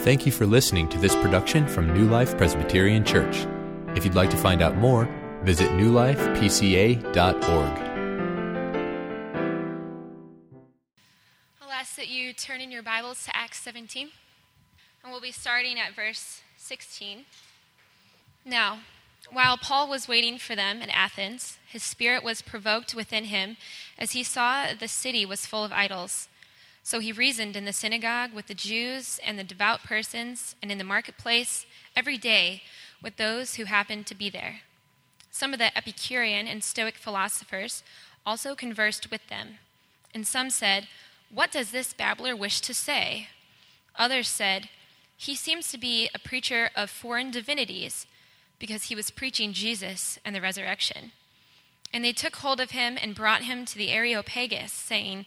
Thank you for listening to this production from New Life Presbyterian Church. If you'd like to find out more, visit newlifepca.org. I'll ask that you turn in your Bibles to Acts 17, and we'll be starting at verse 16. Now, while Paul was waiting for them in Athens, his spirit was provoked within him as he saw the city was full of idols. So he reasoned in the synagogue with the Jews and the devout persons, and in the marketplace every day with those who happened to be there. Some of the Epicurean and Stoic philosophers also conversed with them. And some said, What does this babbler wish to say? Others said, He seems to be a preacher of foreign divinities, because he was preaching Jesus and the resurrection. And they took hold of him and brought him to the Areopagus, saying,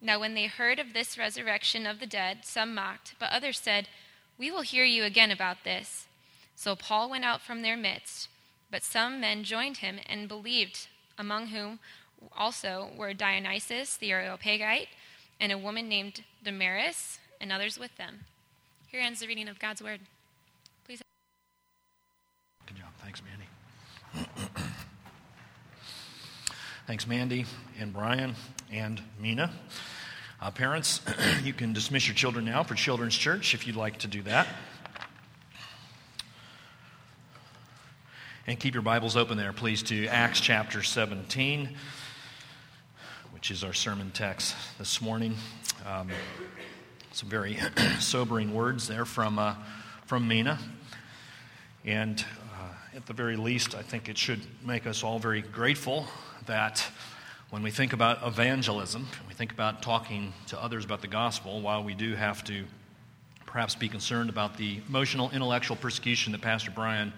Now, when they heard of this resurrection of the dead, some mocked, but others said, We will hear you again about this. So Paul went out from their midst, but some men joined him and believed, among whom also were Dionysius the Areopagite, and a woman named Damaris, and others with them. Here ends the reading of God's word. Please. Good job. Thanks, Mandy. Thanks, Mandy and Brian and Mina. Uh, parents, you can dismiss your children now for Children's Church if you'd like to do that. And keep your Bibles open there, please, to Acts chapter 17, which is our sermon text this morning. Um, some very sobering words there from, uh, from Mina. And uh, at the very least, I think it should make us all very grateful that when we think about evangelism, we think about talking to others about the gospel, while we do have to perhaps be concerned about the emotional, intellectual persecution that Pastor Brian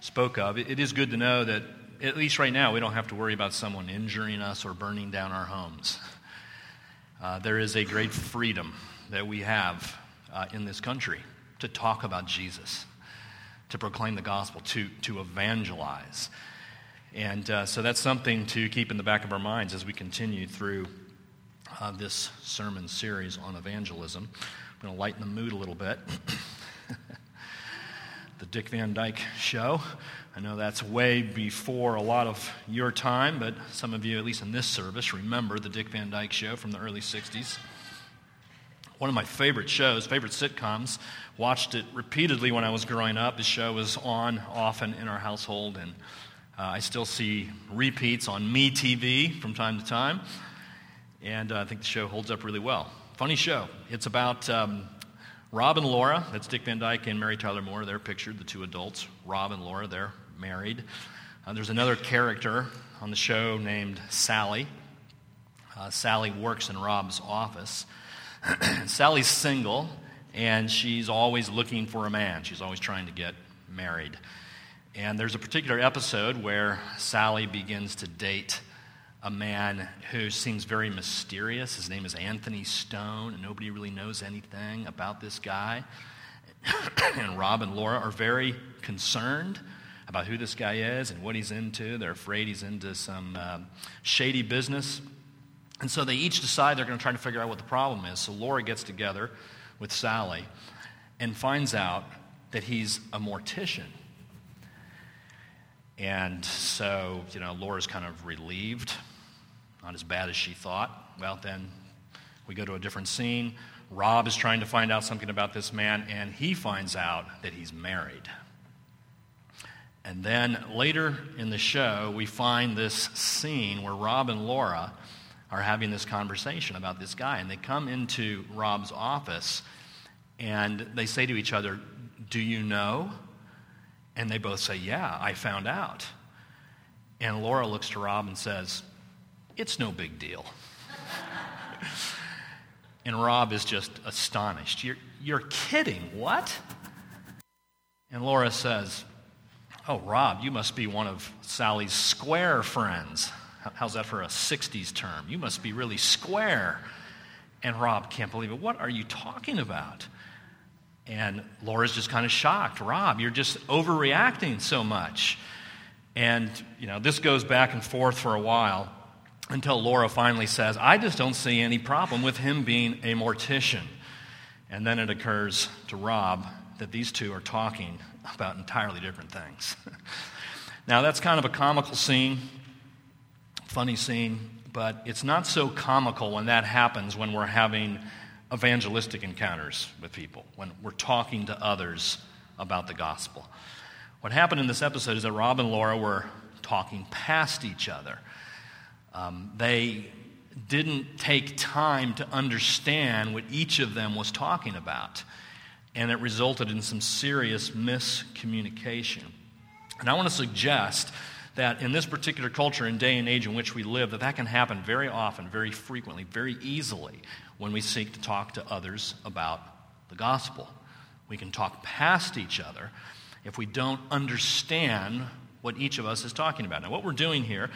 spoke of, it is good to know that, at least right now, we don't have to worry about someone injuring us or burning down our homes. Uh, there is a great freedom that we have uh, in this country to talk about Jesus, to proclaim the gospel, to, to evangelize. And uh, so that's something to keep in the back of our minds as we continue through uh, this sermon series on evangelism. I'm going to lighten the mood a little bit. the Dick Van Dyke Show. I know that's way before a lot of your time, but some of you, at least in this service, remember the Dick Van Dyke Show from the early 60s. One of my favorite shows, favorite sitcoms, watched it repeatedly when I was growing up. The show was on often in our household, and uh, I still see repeats on MeTV from time to time, and uh, I think the show holds up really well. Funny show. It's about um, Rob and Laura. That's Dick Van Dyke and Mary Tyler Moore. They're pictured, the two adults. Rob and Laura, they're married. Uh, there's another character on the show named Sally. Uh, Sally works in Rob's office. Sally's single, and she's always looking for a man. She's always trying to get married. And there's a particular episode where Sally begins to date a man who seems very mysterious. His name is Anthony Stone, and nobody really knows anything about this guy. and Rob and Laura are very concerned about who this guy is and what he's into. They're afraid he's into some um, shady business. And so they each decide they're going to try to figure out what the problem is. So Laura gets together with Sally and finds out that he's a mortician. And so, you know, Laura's kind of relieved, not as bad as she thought. Well, then we go to a different scene. Rob is trying to find out something about this man, and he finds out that he's married. And then later in the show, we find this scene where Rob and Laura are having this conversation about this guy. And they come into Rob's office and they say to each other, Do you know? And they both say, Yeah, I found out. And Laura looks to Rob and says, It's no big deal. and Rob is just astonished. You're, you're kidding. What? And Laura says, Oh, Rob, you must be one of Sally's square friends. How's that for a 60s term? You must be really square. And Rob can't believe it. What are you talking about? And Laura's just kind of shocked. Rob, you're just overreacting so much. And, you know, this goes back and forth for a while until Laura finally says, I just don't see any problem with him being a mortician. And then it occurs to Rob that these two are talking about entirely different things. now, that's kind of a comical scene funny scene, but it's not so comical when that happens when we're having evangelistic encounters with people, when we're talking to others about the gospel. What happened in this episode is that Rob and Laura were talking past each other. Um, they didn't take time to understand what each of them was talking about, and it resulted in some serious miscommunication. And I want to suggest that in this particular culture and day and age in which we live, that that can happen very often, very frequently, very easily when we seek to talk to others about the gospel. We can talk past each other if we don't understand what each of us is talking about. Now, what we're doing here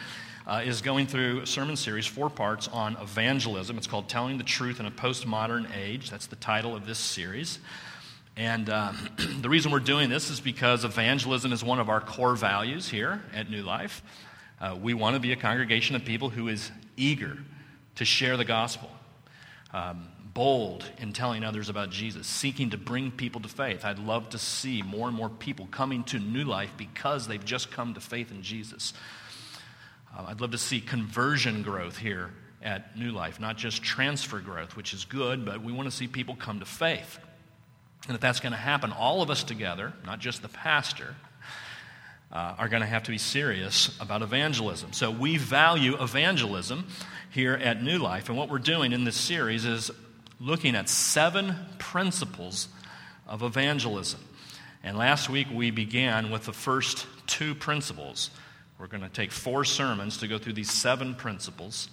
uh, is going through a sermon series, four parts on evangelism. It's called Telling the Truth in a Postmodern Age. That's the title of this series. And uh, the reason we're doing this is because evangelism is one of our core values here at New Life. Uh, we want to be a congregation of people who is eager to share the gospel, um, bold in telling others about Jesus, seeking to bring people to faith. I'd love to see more and more people coming to New Life because they've just come to faith in Jesus. Uh, I'd love to see conversion growth here at New Life, not just transfer growth, which is good, but we want to see people come to faith. And if that's going to happen, all of us together, not just the pastor, uh, are going to have to be serious about evangelism. So we value evangelism here at New Life. And what we're doing in this series is looking at seven principles of evangelism. And last week we began with the first two principles. We're going to take four sermons to go through these seven principles.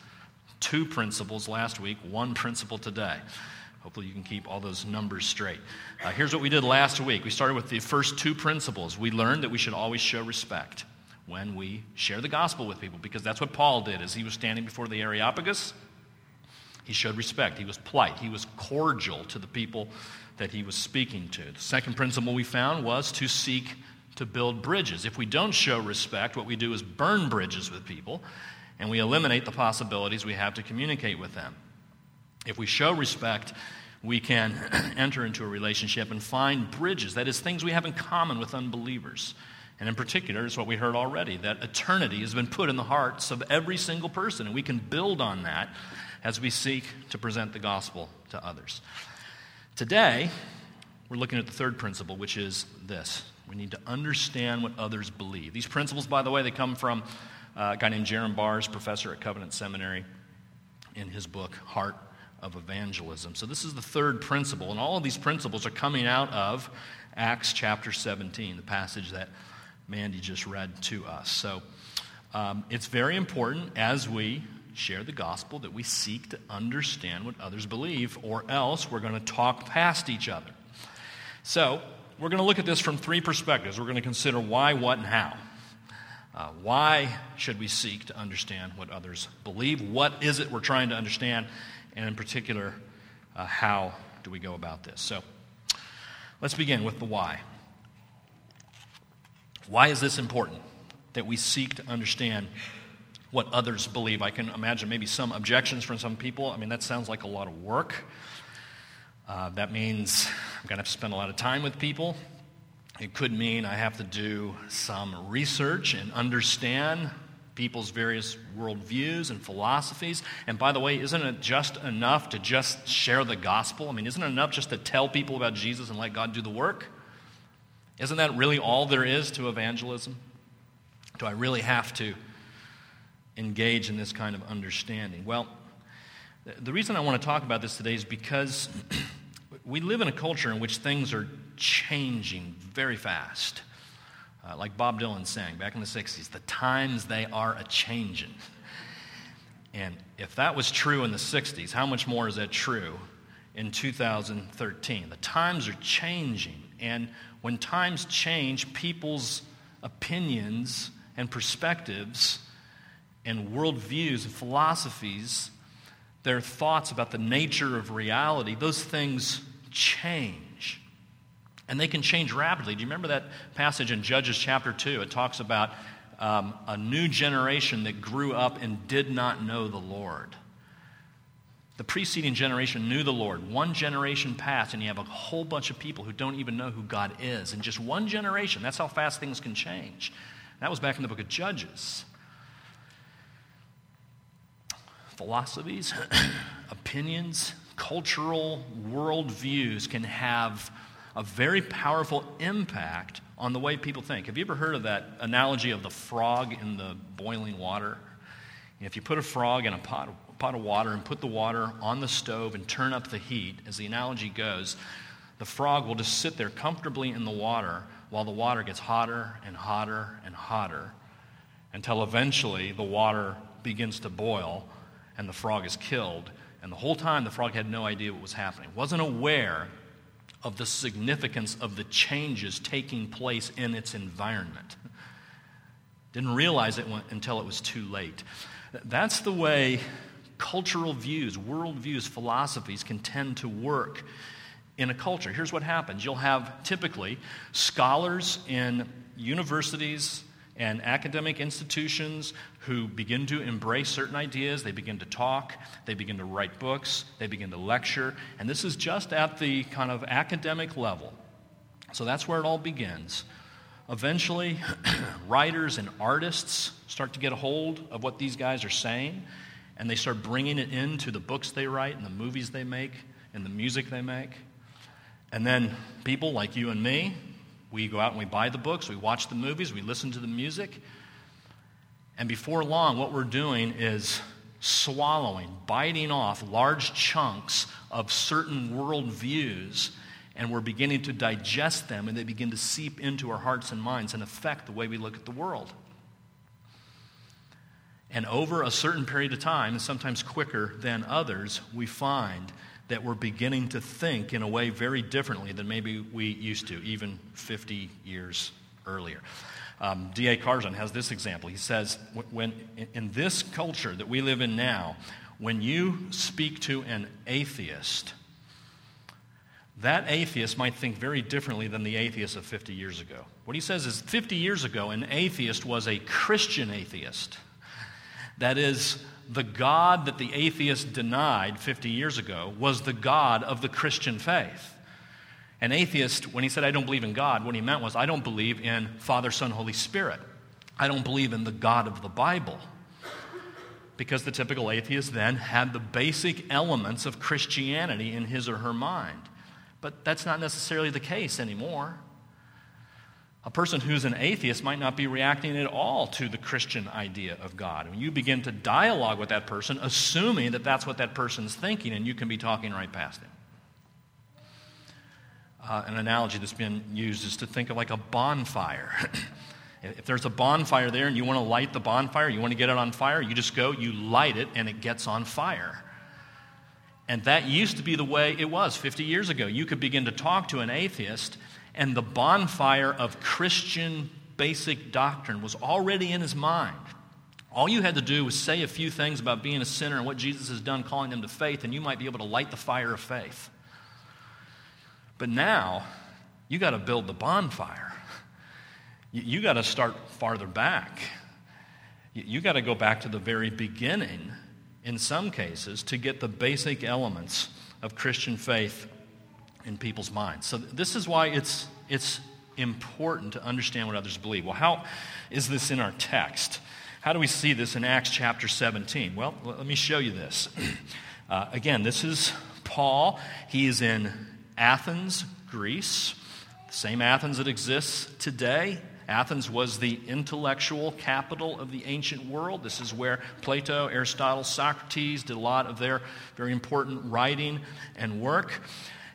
Two principles last week, one principle today. Hopefully, you can keep all those numbers straight. Uh, here's what we did last week. We started with the first two principles. We learned that we should always show respect when we share the gospel with people, because that's what Paul did as he was standing before the Areopagus. He showed respect. He was polite. He was cordial to the people that he was speaking to. The second principle we found was to seek to build bridges. If we don't show respect, what we do is burn bridges with people, and we eliminate the possibilities we have to communicate with them. If we show respect, we can enter into a relationship and find bridges. That is, things we have in common with unbelievers. And in particular, it's what we heard already that eternity has been put in the hearts of every single person, and we can build on that as we seek to present the gospel to others. Today, we're looking at the third principle, which is this we need to understand what others believe. These principles, by the way, they come from uh, a guy named Jerram Barrs, professor at Covenant Seminary, in his book, Heart of evangelism. So, this is the third principle, and all of these principles are coming out of Acts chapter 17, the passage that Mandy just read to us. So um, it's very important as we share the gospel that we seek to understand what others believe, or else we're going to talk past each other. So we're going to look at this from three perspectives. We're going to consider why, what, and how. Uh, why should we seek to understand what others believe? What is it we're trying to understand? And in particular, uh, how do we go about this? So let's begin with the why. Why is this important that we seek to understand what others believe? I can imagine maybe some objections from some people. I mean, that sounds like a lot of work. Uh, that means I'm going to have to spend a lot of time with people. It could mean I have to do some research and understand people's various worldviews and philosophies. And by the way, isn't it just enough to just share the gospel? I mean, isn't it enough just to tell people about Jesus and let God do the work? Isn't that really all there is to evangelism? Do I really have to engage in this kind of understanding? Well, the reason I want to talk about this today is because we live in a culture in which things are changing very fast. Uh, like Bob Dylan sang back in the 60s, the times they are a changing. And if that was true in the 60s, how much more is that true in 2013? The times are changing. And when times change, people's opinions and perspectives and worldviews and philosophies, their thoughts about the nature of reality, those things change. And they can change rapidly. Do you remember that passage in Judges chapter 2? It talks about um, a new generation that grew up and did not know the Lord. The preceding generation knew the Lord. One generation passed, and you have a whole bunch of people who don't even know who God is. In just one generation, that's how fast things can change. That was back in the book of Judges. Philosophies, opinions, cultural worldviews can have a very powerful impact on the way people think. Have you ever heard of that analogy of the frog in the boiling water? If you put a frog in a pot, pot of water and put the water on the stove and turn up the heat, as the analogy goes, the frog will just sit there comfortably in the water while the water gets hotter and hotter and hotter until eventually the water begins to boil and the frog is killed. And the whole time, the frog had no idea what was happening, wasn't aware of the significance of the changes taking place in its environment. Didn't realize it until it was too late. That's the way cultural views, worldviews, philosophies can tend to work in a culture. Here's what happens you'll have typically scholars in universities and academic institutions who begin to embrace certain ideas. They begin to talk, they begin to write books, they begin to lecture, and this is just at the kind of academic level. So that's where it all begins. Eventually, writers and artists start to get a hold of what these guys are saying, and they start bringing it into the books they write and the movies they make and the music they make. And then people like you and me, we go out and we buy the books, we watch the movies, we listen to the music. And before long, what we're doing is swallowing, biting off large chunks of certain worldviews, and we're beginning to digest them, and they begin to seep into our hearts and minds and affect the way we look at the world. And over a certain period of time, and sometimes quicker than others, we find that we're beginning to think in a way very differently than maybe we used to, even 50 years earlier. Um, D.A. Carson has this example. He says, when, in this culture that we live in now, when you speak to an atheist, that atheist might think very differently than the atheist of 50 years ago. What he says is 50 years ago, an atheist was a Christian atheist. That is, the God that the atheist denied 50 years ago was the God of the Christian faith. An atheist, when he said, I don't believe in God, what he meant was, I don't believe in Father, Son, Holy Spirit. I don't believe in the God of the Bible. Because the typical atheist then had the basic elements of Christianity in his or her mind. But that's not necessarily the case anymore. A person who's an atheist might not be reacting at all to the Christian idea of God. When you begin to dialogue with that person, assuming that that's what that person's thinking, and you can be talking right past him. Uh, an analogy that's been used is to think of like a bonfire. If there's a bonfire there and you want to light the bonfire, you want to get it on fire, you just go, you light it, and it gets on fire. And that used to be the way it was 50 years ago. You could begin to talk to an atheist, and the bonfire of Christian basic doctrine was already in his mind. All you had to do was say a few things about being a sinner and what Jesus has done, calling them to faith, and you might be able to light the fire of faith. But now, you got to build the bonfire. You, you got to start farther back. You, you got to go back to the very beginning, in some cases, to get the basic elements of Christian faith in people's minds. So, this is why it's, it's important to understand what others believe. Well, how is this in our text? How do we see this in Acts chapter 17? Well, let me show you this. Uh, again, this is Paul. He is in Athens, Greece, the same Athens that exists today. Athens was the intellectual capital of the ancient world. This is where Plato, Aristotle, Socrates did a lot of their very important writing and work.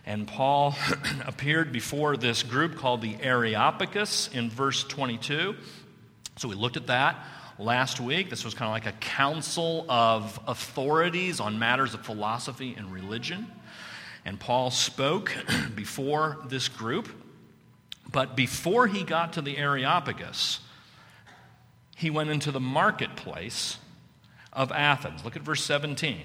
And Paul appeared before this group called the Areopagus in verse 22. So we looked at that last week. This was kind of like a council of authorities on matters of philosophy and religion. And Paul spoke before this group. But before he got to the Areopagus, he went into the marketplace of Athens. Look at verse 17.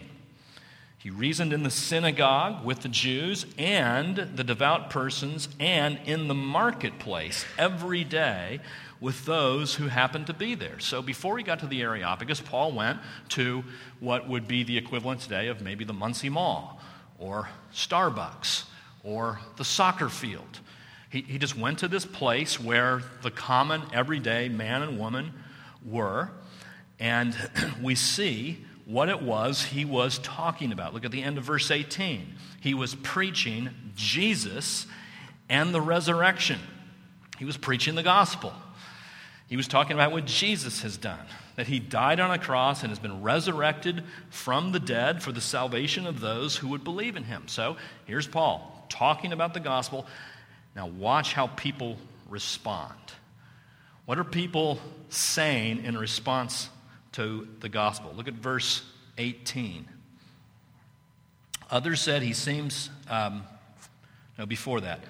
He reasoned in the synagogue with the Jews and the devout persons, and in the marketplace every day with those who happened to be there. So before he got to the Areopagus, Paul went to what would be the equivalent today of maybe the Muncie Mall or Starbucks or the soccer field. He, he just went to this place where the common, everyday man and woman were, and we see what it was he was talking about. Look at the end of verse 18. He was preaching Jesus and the resurrection, he was preaching the gospel. He was talking about what Jesus has done that he died on a cross and has been resurrected from the dead for the salvation of those who would believe in him. So here's Paul talking about the gospel. Now, watch how people respond. What are people saying in response to the gospel? Look at verse 18. Others said he seems, um, no, before that.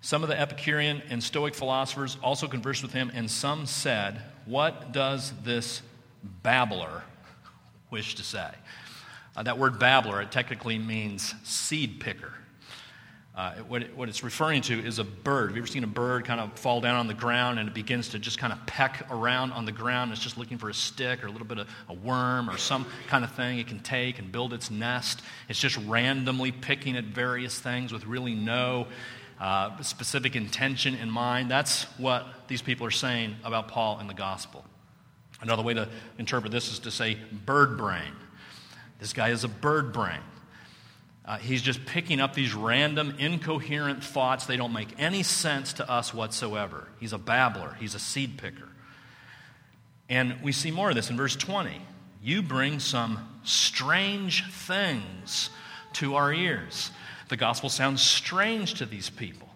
Some of the Epicurean and Stoic philosophers also conversed with him, and some said, What does this babbler wish to say? Uh, that word babbler, it technically means seed picker. Uh, what, it, what, it's referring to is a bird. Have you ever seen a bird kind of fall down on the ground and it begins to just kind of peck around on the ground? It's just looking for a stick or a little bit of a worm or some kind of thing it can take and build its nest. It's just randomly picking at various things with really no uh, specific intention in mind. That's what these people are saying about Paul in the gospel. Another way to interpret this is to say bird brain. This guy is a bird brain. Uh, he's just picking up these random, incoherent thoughts. They don't make any sense to us whatsoever. He's a babbler, he's a seed picker. And we see more of this in verse 20. You bring some strange things to our ears. The gospel sounds strange to these people.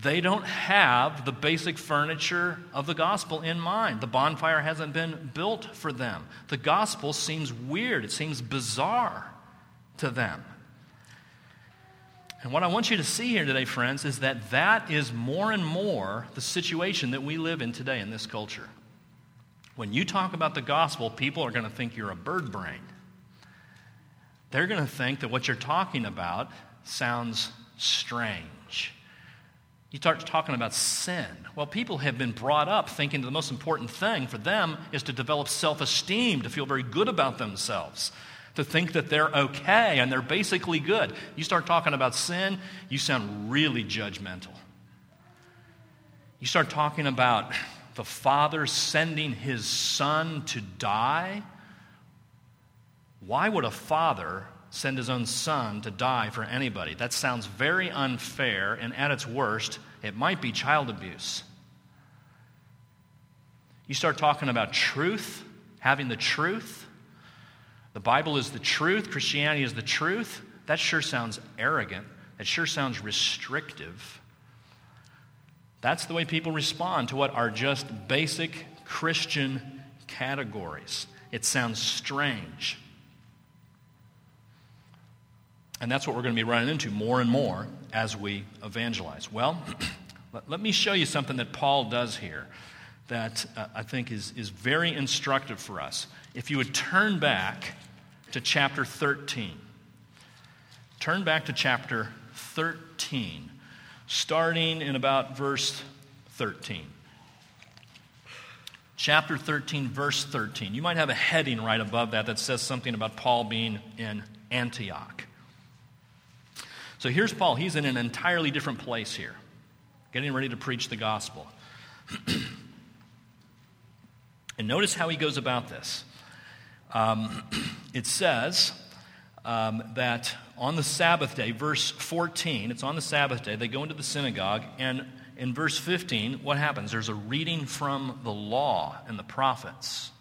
They don't have the basic furniture of the gospel in mind. The bonfire hasn't been built for them. The gospel seems weird, it seems bizarre to them. And what I want you to see here today, friends, is that that is more and more the situation that we live in today in this culture. When you talk about the gospel, people are going to think you're a bird brain. They're going to think that what you're talking about sounds strange. You start talking about sin. Well, people have been brought up thinking that the most important thing for them is to develop self esteem, to feel very good about themselves, to think that they're okay and they're basically good. You start talking about sin, you sound really judgmental. You start talking about the Father sending his Son to die. Why would a father send his own son to die for anybody. That sounds very unfair, and at its worst, it might be child abuse. You start talking about truth, having the truth. The Bible is the truth, Christianity is the truth. That sure sounds arrogant. That sure sounds restrictive. That's the way people respond to what are just basic Christian categories. It sounds strange. And that's what we're going to be running into more and more as we evangelize. Well, let, me show you something that Paul does here that uh, I think is, is very instructive for us. If you would turn back to chapter 13, turn back to chapter 13, starting in about verse 13 chapter 13, verse 13. You might have a heading right above that that says something about Paul being in Antioch. So here's Paul. He's in an entirely different place here, getting ready to preach the gospel. and notice how he goes about this. Um, it says um, that on the Sabbath day, verse 14, it's on the Sabbath day, they go into the synagogue, and in verse 15, what happens? There's a reading from the law and the prophets.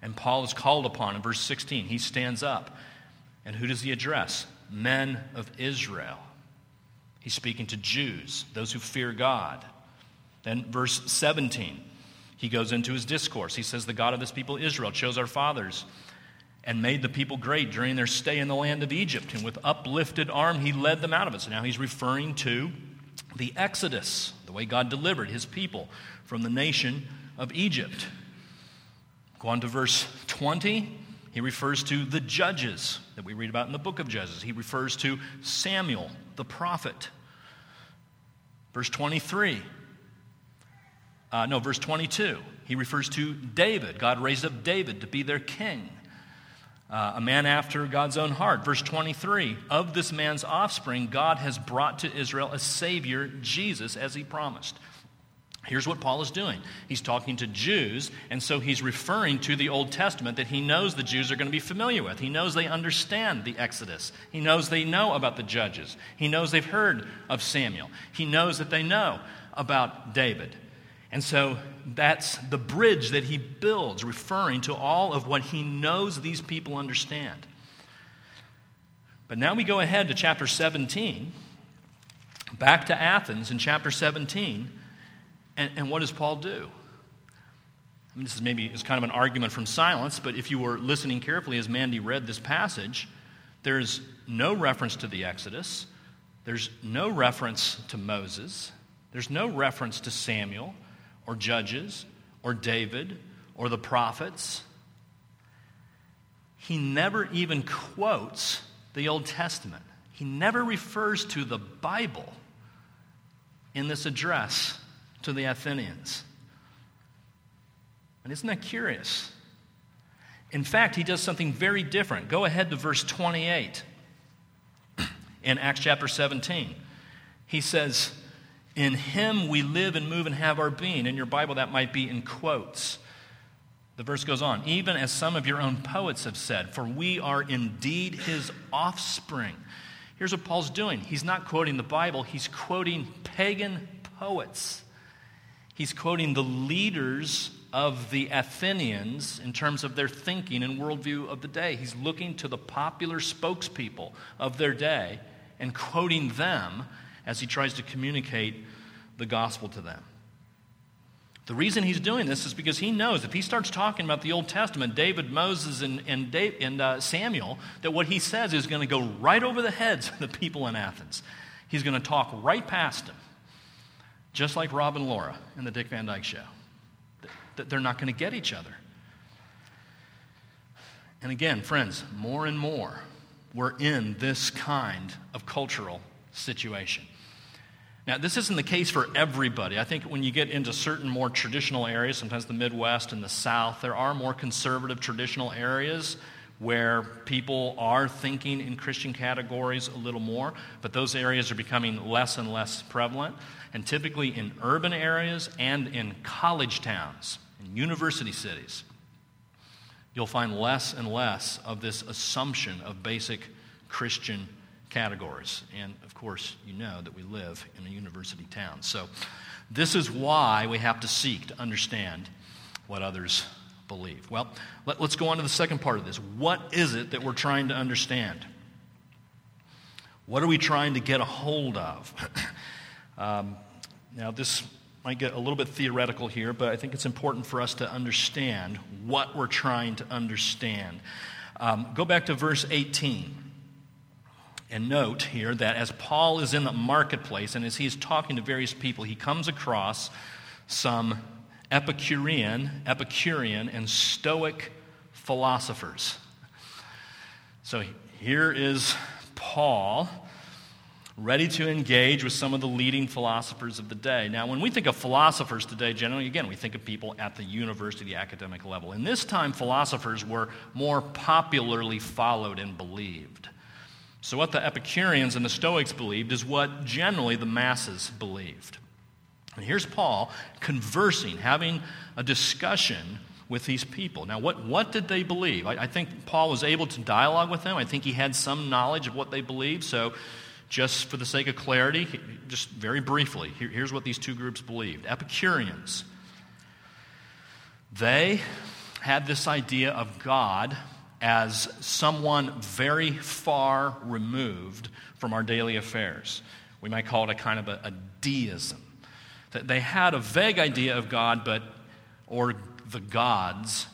And Paul is called upon in verse 16. He stands up. And who does he address? Men of Israel. He's speaking to Jews, those who fear God. Then, verse 17, he goes into his discourse. He says, The God of this people Israel chose our fathers and made the people great during their stay in the land of Egypt. And with uplifted arm, he led them out of it. So now he's referring to the Exodus, the way God delivered his people from the nation of Egypt. Go on to verse 20. He refers to the judges that we read about in the book of Judges. He refers to Samuel, the prophet. Verse 23. Uh, no, verse 22. He refers to David. God raised up David to be their king uh, a man after God's own heart. Verse 23 Of this man's offspring, God has brought to Israel a Savior, Jesus, as he promised. Here's what Paul is doing. He's talking to Jews, and so he's referring to the Old Testament that he knows the Jews are going to be familiar with. He knows they understand the Exodus. He knows they know about the judges. He knows they've heard of Samuel. He knows that they know about David. And so that's the bridge that he builds, referring to all of what he knows these people understand. But now we go ahead to chapter 17, back to Athens in chapter 17, and, and what does Paul do? I mean, this is maybe it's kind of an argument from silence, but if you were listening carefully as Mandy read this passage, there's no reference to the Exodus, there's no reference to Moses, there's no reference to Samuel or Judges or David or the prophets. He never even quotes the Old Testament. He never refers to the Bible in this address to the Athenians. And isn't that curious? In fact, he does something very different. Go ahead to verse 28 in Acts chapter 17. He says, in him we live and move and have our being. In your Bible, that might be in quotes. The verse goes on, even as some of your own poets have said, for we are indeed his offspring. Here's what Paul's doing he's not quoting the Bible, he's quoting pagan poets. He's quoting the leaders of the Athenians in terms of their thinking and worldview of the day. He's looking to the popular spokespeople of their day and quoting them as he tries to communicate the gospel to them. The reason he's doing this is because he knows if he starts talking about the Old Testament, David, Moses, and, and, Dave, and uh, Samuel, that what he says is going to go right over the heads of the people in Athens. He's going to talk right past them, just like Rob and Laura in the Dick Van Dyke Show. That they're not going to get each other. And again, friends, more and more, we're in this kind of cultural situation. Now, this isn't the case for everybody. I think when you get into certain more traditional areas, sometimes the Midwest and the South, there are more conservative traditional areas where people are thinking in Christian categories a little more, but those areas are becoming less and less prevalent. And typically in urban areas and in college towns, in university cities, you'll find less and less of this assumption of basic Christian categories. And of course, you know that we live in a university town. So, this is why we have to seek to understand what others believe. Well, let, us go on to the second part of this. What is it that we're trying to understand? What are we trying to get a hold of? um, Now, this might get a little bit theoretical here, but I think it's important for us to understand what we're trying to understand. Um, go back to verse 18. And note here that as Paul is in the marketplace and as he's talking to various people, he comes across some Epicurean, Epicurean, and Stoic philosophers. So here is Paul ready to engage with some of the leading philosophers of the day. Now, when we think of philosophers today, generally, again, we think of people at the university academic level. In this time, philosophers were more popularly followed and believed. So, what the Epicureans and the Stoics believed is what generally the masses believed. And here's Paul conversing, having a discussion with these people. Now, what, what did they believe? I, I think Paul was able to dialogue with them. I think he had some knowledge of what they believed. So, just for the sake of clarity, just very briefly, here, here's what these two groups believed Epicureans. They had this idea of God as someone very far removed from our daily affairs. We might call it a kind of a, a deism. That they had a vague idea of God, but or the gods,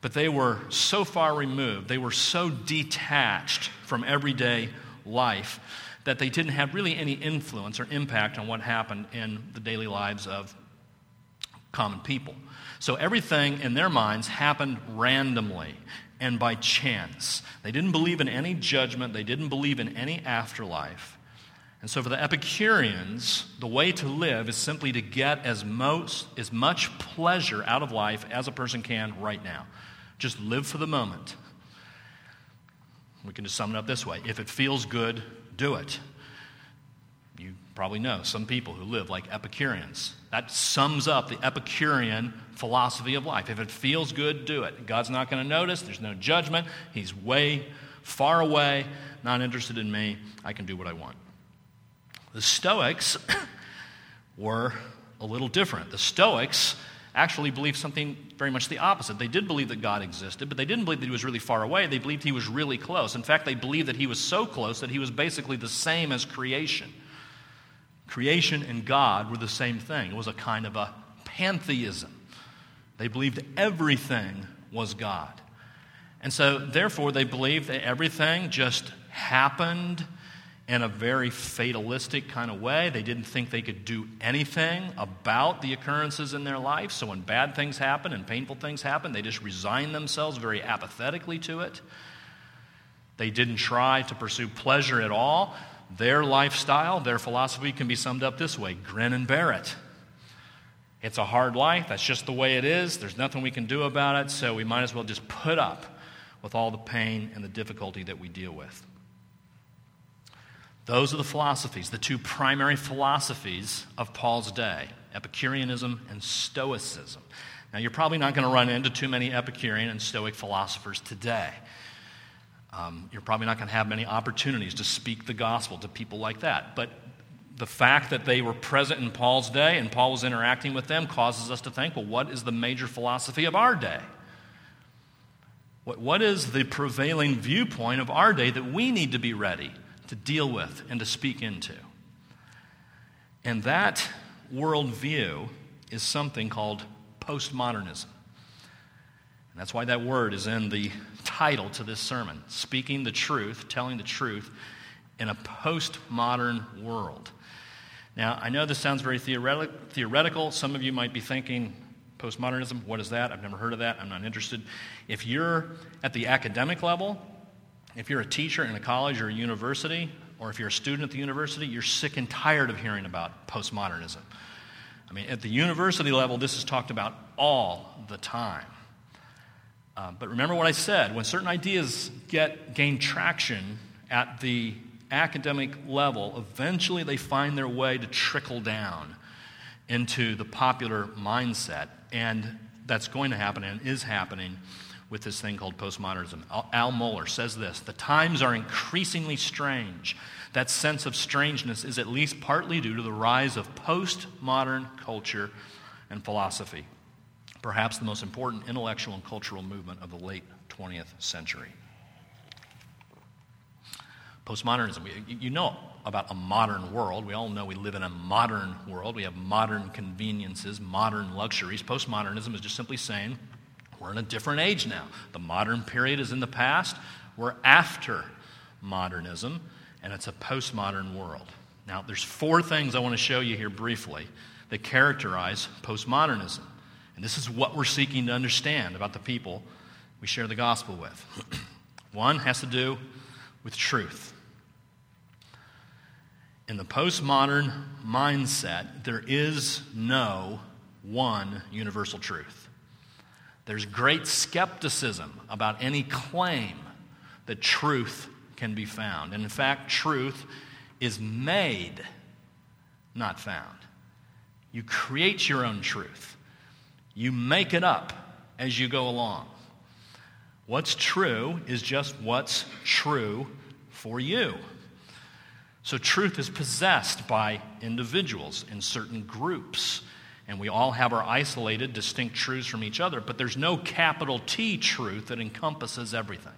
but they were so far removed, they were so detached from everyday life that they didn't have really any influence or impact on what happened in the daily lives of common people. So everything in their minds happened randomly and by chance. They didn't believe in any judgment, they didn't believe in any afterlife. And so for the Epicureans, the way to live is simply to get as, most, as much pleasure out of life as a person can right now. Just live for the moment. We can just sum it up this way if it feels good, do it. Probably know some people who live like Epicureans. That sums up the Epicurean philosophy of life. If it feels good, do it. God's not going to notice, there's no judgment. He's way far away, not interested in me. I can do what I want. The Stoics were a little different. The Stoics actually believed something very much the opposite. They did believe that God existed, but they didn't believe that he was really far away. They believed he was really close. In fact, they believed that he was so close that he was basically the same as creation. Creation and God were the same thing. It was a kind of a pantheism. They believed everything was God. And so, therefore, they believed that everything just happened in a very fatalistic kind of way. They didn't think they could do anything about the occurrences in their life. So when bad things happen and painful things happen, they just resign themselves very apathetically to it. They didn't try to pursue pleasure at all. Their lifestyle, their philosophy can be summed up this way grin and bear it. It's a hard life. That's just the way it is. There's nothing we can do about it. So we might as well just put up with all the pain and the difficulty that we deal with. Those are the philosophies, the two primary philosophies of Paul's day Epicureanism and Stoicism. Now, you're probably not going to run into too many Epicurean and Stoic philosophers today. Um, you're probably not going to have many opportunities to speak the gospel to people like that. But the fact that they were present in Paul's day and Paul was interacting with them causes us to think well, what is the major philosophy of our day? What, what is the prevailing viewpoint of our day that we need to be ready to deal with and to speak into. And that worldview is something called postmodernism. And that's why that word is in the title to this sermon speaking the truth, telling the truth in a postmodern world. Now, I know this sounds very theoretical. Some of you might be thinking, postmodernism, what is that? I've never heard of that. I'm not interested. If you're at the academic level, if you're a teacher in a college or a university, or if you're a student at the university, you're sick and tired of hearing about postmodernism. I mean, at the university level, this is talked about all the time. Uh, but remember what I said when certain ideas get gain traction at the academic level, eventually they find their way to trickle down into the popular mindset. And that's going to happen and is happening with this thing called postmodernism. Al Mohler says this The times are increasingly strange. That sense of strangeness is at least partly due to the rise of postmodern culture and philosophy, perhaps the most important intellectual and cultural movement of the late 20th century. Postmodernism, you know about a modern world. We all know we live in a modern world. We have modern conveniences, modern luxuries. Postmodernism is just simply saying we're in a different age now. The modern period is in the past. We're after modernism, and it's a postmodern world. Now, there's four things I want to show you here briefly that characterize postmodernism. And this is what we're seeking to understand about the people we share the gospel with. One has to do with truth. In the postmodern mindset, there is no one universal truth. There's great skepticism about any claim that truth can be found. And in fact, truth is made, not found. You create your own truth, you make it up as you go along. What's true is just what's true for you. So, truth is possessed by individuals in certain groups. And we all have our isolated, distinct truths from each other, but there's no capital T truth that encompasses everything.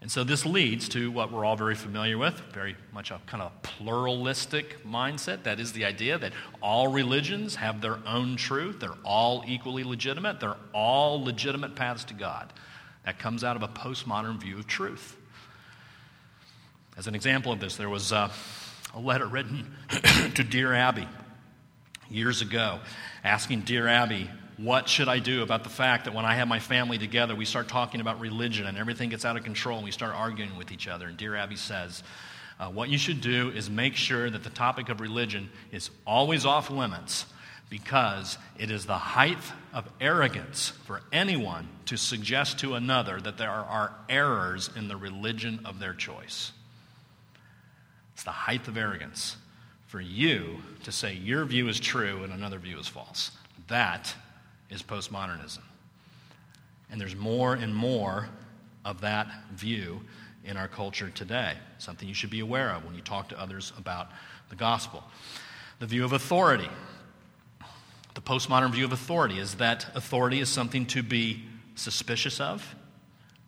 And so this leads to what we're all very familiar with, very much a kind of pluralistic mindset. That is the idea that all religions have their own truth, they're all equally legitimate, they're all legitimate paths to God. That comes out of a postmodern view of truth. As an example of this, there was a, a letter written to Dear Abby years ago asking Dear Abby what should I do about the fact that when I have my family together, we start talking about religion and everything gets out of control and we start arguing with each other? And Dear Abby says, uh, What you should do is make sure that the topic of religion is always off limits because it is the height of arrogance for anyone to suggest to another that there are errors in the religion of their choice. It's the height of arrogance for you to say your view is true and another view is false. That is postmodernism. And there's more and more of that view in our culture today, something you should be aware of when you talk to others about the gospel. The view of authority. The postmodern view of authority is that authority is something to be suspicious of,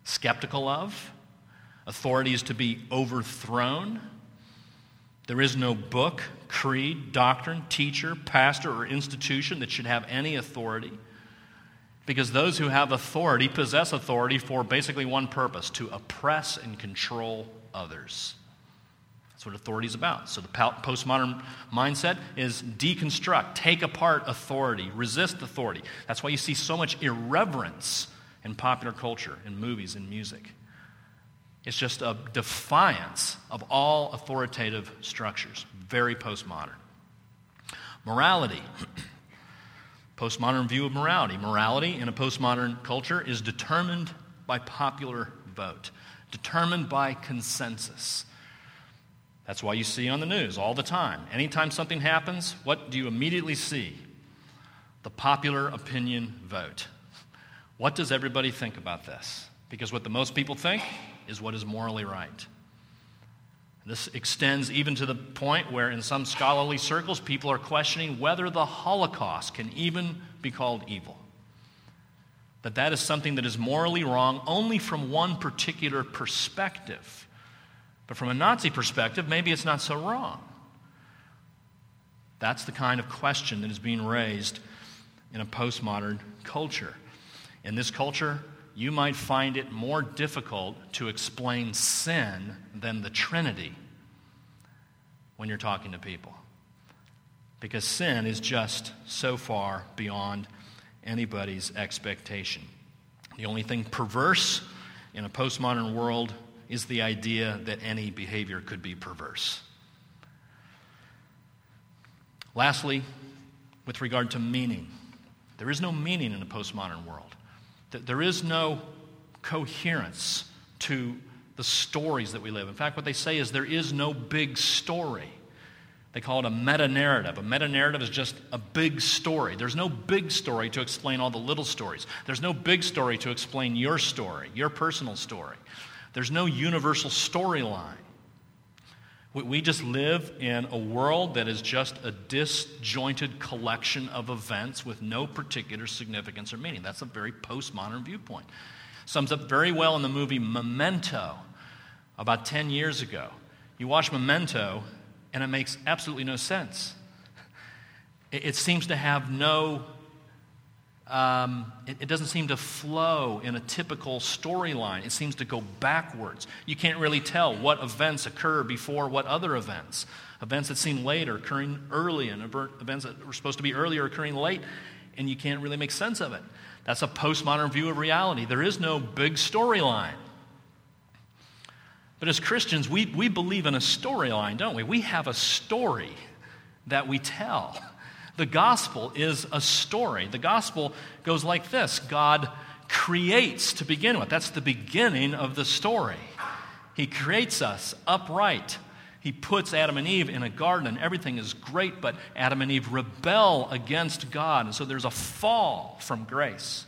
skeptical of. Authority is to be overthrown. There is no book, creed, doctrine, teacher, pastor, or institution that should have any authority. Because those who have authority possess authority for basically one purpose to oppress and control others. That's what authority is about. So the postmodern mindset is deconstruct, take apart authority, resist authority. That's why you see so much irreverence in popular culture, in movies, in music. It's just a defiance of all authoritative structures. Very postmodern. Morality. Postmodern view of morality. Morality in a postmodern culture is determined by popular vote, determined by consensus. That's why you see on the news all the time. Anytime something happens, what do you immediately see? The popular opinion vote. What does everybody think about this? Because what the most people think is what is morally right. This extends even to the point where, in some scholarly circles, people are questioning whether the Holocaust can even be called evil. That that is something that is morally wrong only from one particular perspective. But from a Nazi perspective, maybe it's not so wrong. That's the kind of question that is being raised in a postmodern culture. In this culture, you might find it more difficult to explain sin than the Trinity when you're talking to people. Because sin is just so far beyond anybody's expectation. The only thing perverse in a postmodern world is the idea that any behavior could be perverse. Lastly, with regard to meaning, there is no meaning in a postmodern world. There is no coherence to the stories that we live. In fact, what they say is there is no big story. They call it a meta narrative. A meta narrative is just a big story. There's no big story to explain all the little stories. There's no big story to explain your story, your personal story. There's no universal storyline. We just live in a world that is just a disjointed collection of events with no particular significance or meaning. That's a very postmodern viewpoint. Sums up very well in the movie Memento about 10 years ago. You watch Memento, and it makes absolutely no sense. It, seems to have no, um, it, it doesn't seem to flow in a typical storyline. It seems to go backwards. You can't really tell what events occur before what other events. Events that seem later occurring early, and events that were supposed to be earlier occurring late, and you can't really make sense of it. That's a postmodern view of reality. There is no big storyline. But as Christians, we, we believe in a storyline, don't we? We have a story that we tell. The gospel is a story. The gospel goes like this God creates to begin with. That's the beginning of the story. He creates us upright. He puts Adam and Eve in a garden, and everything is great, but Adam and Eve rebel against God. And so there's a fall from grace.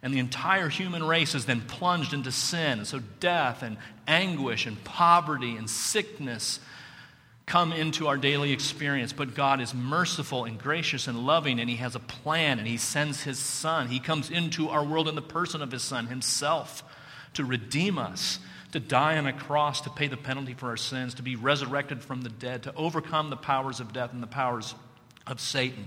And the entire human race is then plunged into sin. And so death and anguish and poverty and sickness come into our daily experience. But God is merciful and gracious and loving, and He has a plan, and He sends His Son. He comes into our world in the person of His Son Himself to redeem us, to die on a cross, to pay the penalty for our sins, to be resurrected from the dead, to overcome the powers of death and the powers of Satan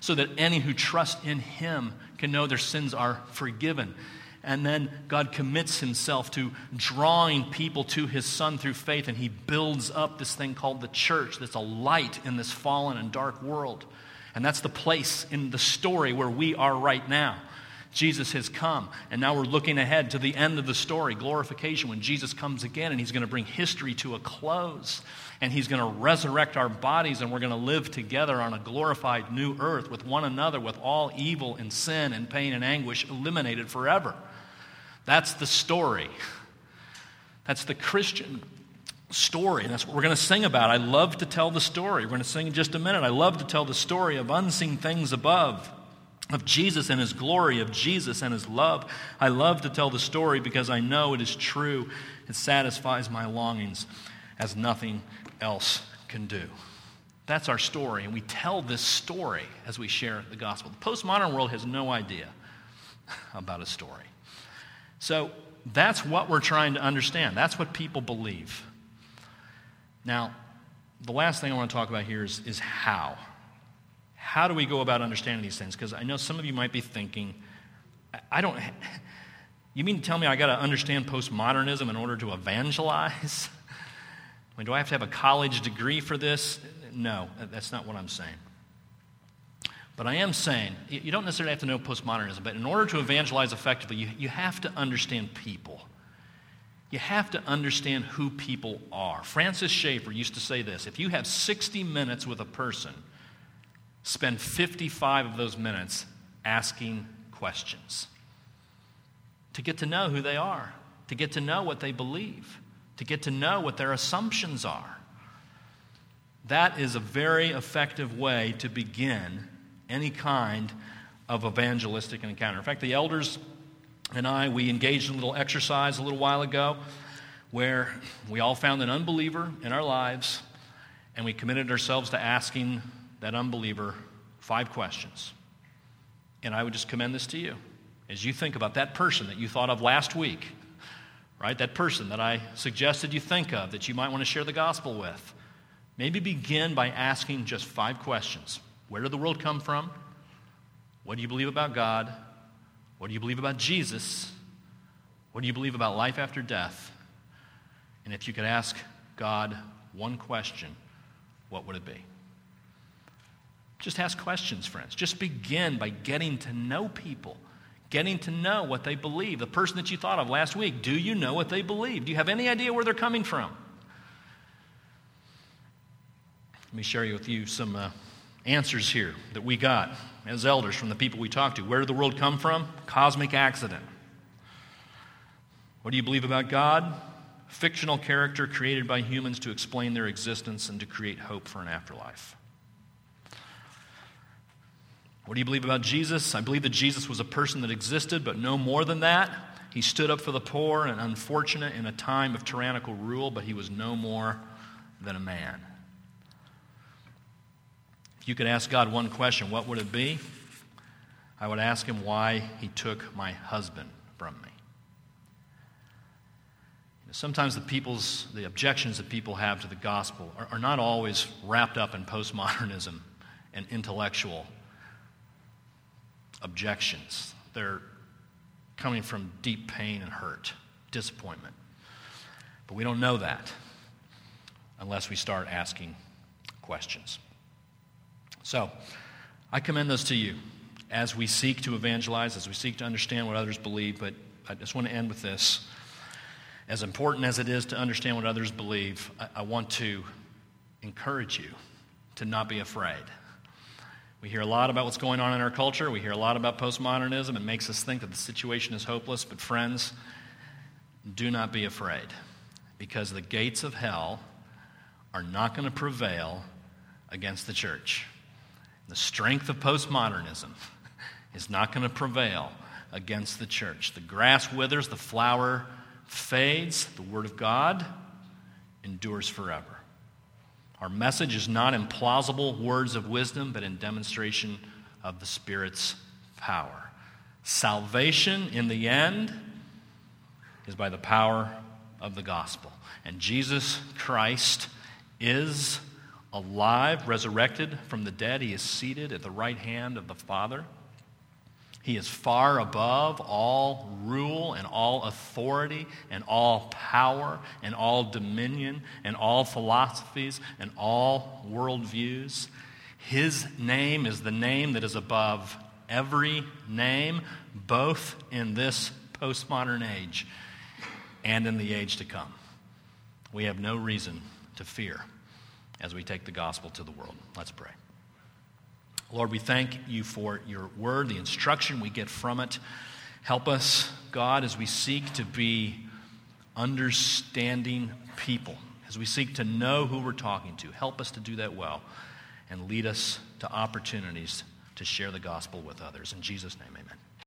so that any who trust in him can know their sins are forgiven. And then God commits himself to drawing people to his son through faith, and he builds up this thing called the church that's a light in this fallen and dark world. And that's the place in the story where we are right now. Jesus has come, and now we're looking ahead to the end of the story, glorification, when Jesus comes again and he's going to bring history to a close. And he's going to resurrect our bodies, and we're going to live together on a glorified new earth with one another, with all evil and sin and pain and anguish eliminated forever. That's the story. That's the Christian story. That's what we're going to sing about. I love to tell the story. We're going to sing in just a minute. I love to tell the story of unseen things above of Jesus and his glory, of Jesus and his love. I love to tell the story because I know it is true. It satisfies my longings as nothing else can do. That's our story, and we tell this story as we share the gospel. The postmodern world has no idea about a story. So that's what we're trying to understand. That's what people believe. Now, the last thing I want to talk about here is, is how. How do we go about understanding these things? Because I know some of you might be thinking, I don't. You mean to tell me I got to understand postmodernism in order to evangelize? I mean, do I have to have a college degree for this? No, that's not what I'm saying. But I am saying, you don't necessarily have to know postmodernism, but in order to evangelize effectively, you, you have to understand people. You have to understand who people are. Francis Schaeffer used to say this if you have 60 minutes with a person, spend 55 of those minutes asking questions to get to know who they are, to get to know what they believe, to get to know what their assumptions are. That is a very effective way to begin any kind of evangelistic encounter. In fact, the elders and I, we engaged in a little exercise a little while ago where we all found an unbeliever in our lives and we committed ourselves to asking that unbeliever five questions. And I would just commend this to you. As you think about that person that you thought of last week, right? That person that I suggested you think of that you might want to share the gospel with. Maybe begin by asking just five questions Where did the world come from? What do you believe about God? What do you believe about Jesus? What do you believe about life after death? And if you could ask God one question, what would it be? Just ask questions, friends. Just begin by getting to know people, getting to know what they believe. The person that you thought of last week, do you know what they believe? Do you have any idea where they're coming from? Let me share with you some uh, answers here that we got as elders from the people we talked to. Where did the world come from? Cosmic accident. What do you believe about God? Fictional character created by humans to explain their existence and to create hope for an afterlife. What do you believe about Jesus? I believe that Jesus was a person that existed, but no more than that. He stood up for the poor and unfortunate in a time of tyrannical rule, but he was no more than a man. If you could ask God one question, what would it be? I would ask him why he took my husband from me. Sometimes the people's the objections that people have to the gospel are, are not always wrapped up in postmodernism and intellectual objections. They're coming from deep pain and hurt, disappointment. But we don't know that unless we start asking questions. So, I commend those to you as we seek to evangelize, as we seek to understand what others believe. But I just want to end with this. As important as it is to understand what others believe, I, I want to encourage you to not be afraid. We hear a lot about what's going on in our culture. We hear a lot about postmodernism. It makes us think that the situation is hopeless. But, friends, do not be afraid because the gates of hell are not going to prevail against the church. The strength of postmodernism is not going to prevail against the church. The grass withers, the flower fades, the word of God endures forever. Our message is not in plausible words of wisdom, but in demonstration of the Spirit's power. Salvation, in the end, is by the power of the gospel. And Jesus Christ is alive, resurrected from the dead. He is seated at the right hand of the Father. He is far above all rule and all authority and all power and all dominion and all philosophies and all worldviews. His name is the name that is above every name, both in this postmodern age and in the age to come. We have no reason to fear as we take the gospel to the world. Let's pray. Lord, we thank you for your word, the instruction we get from it. Help us, God, as we seek to be understanding people, as we seek to know who we're talking to. Help us to do that well and lead us to opportunities to share the gospel with others. In Jesus' name, amen.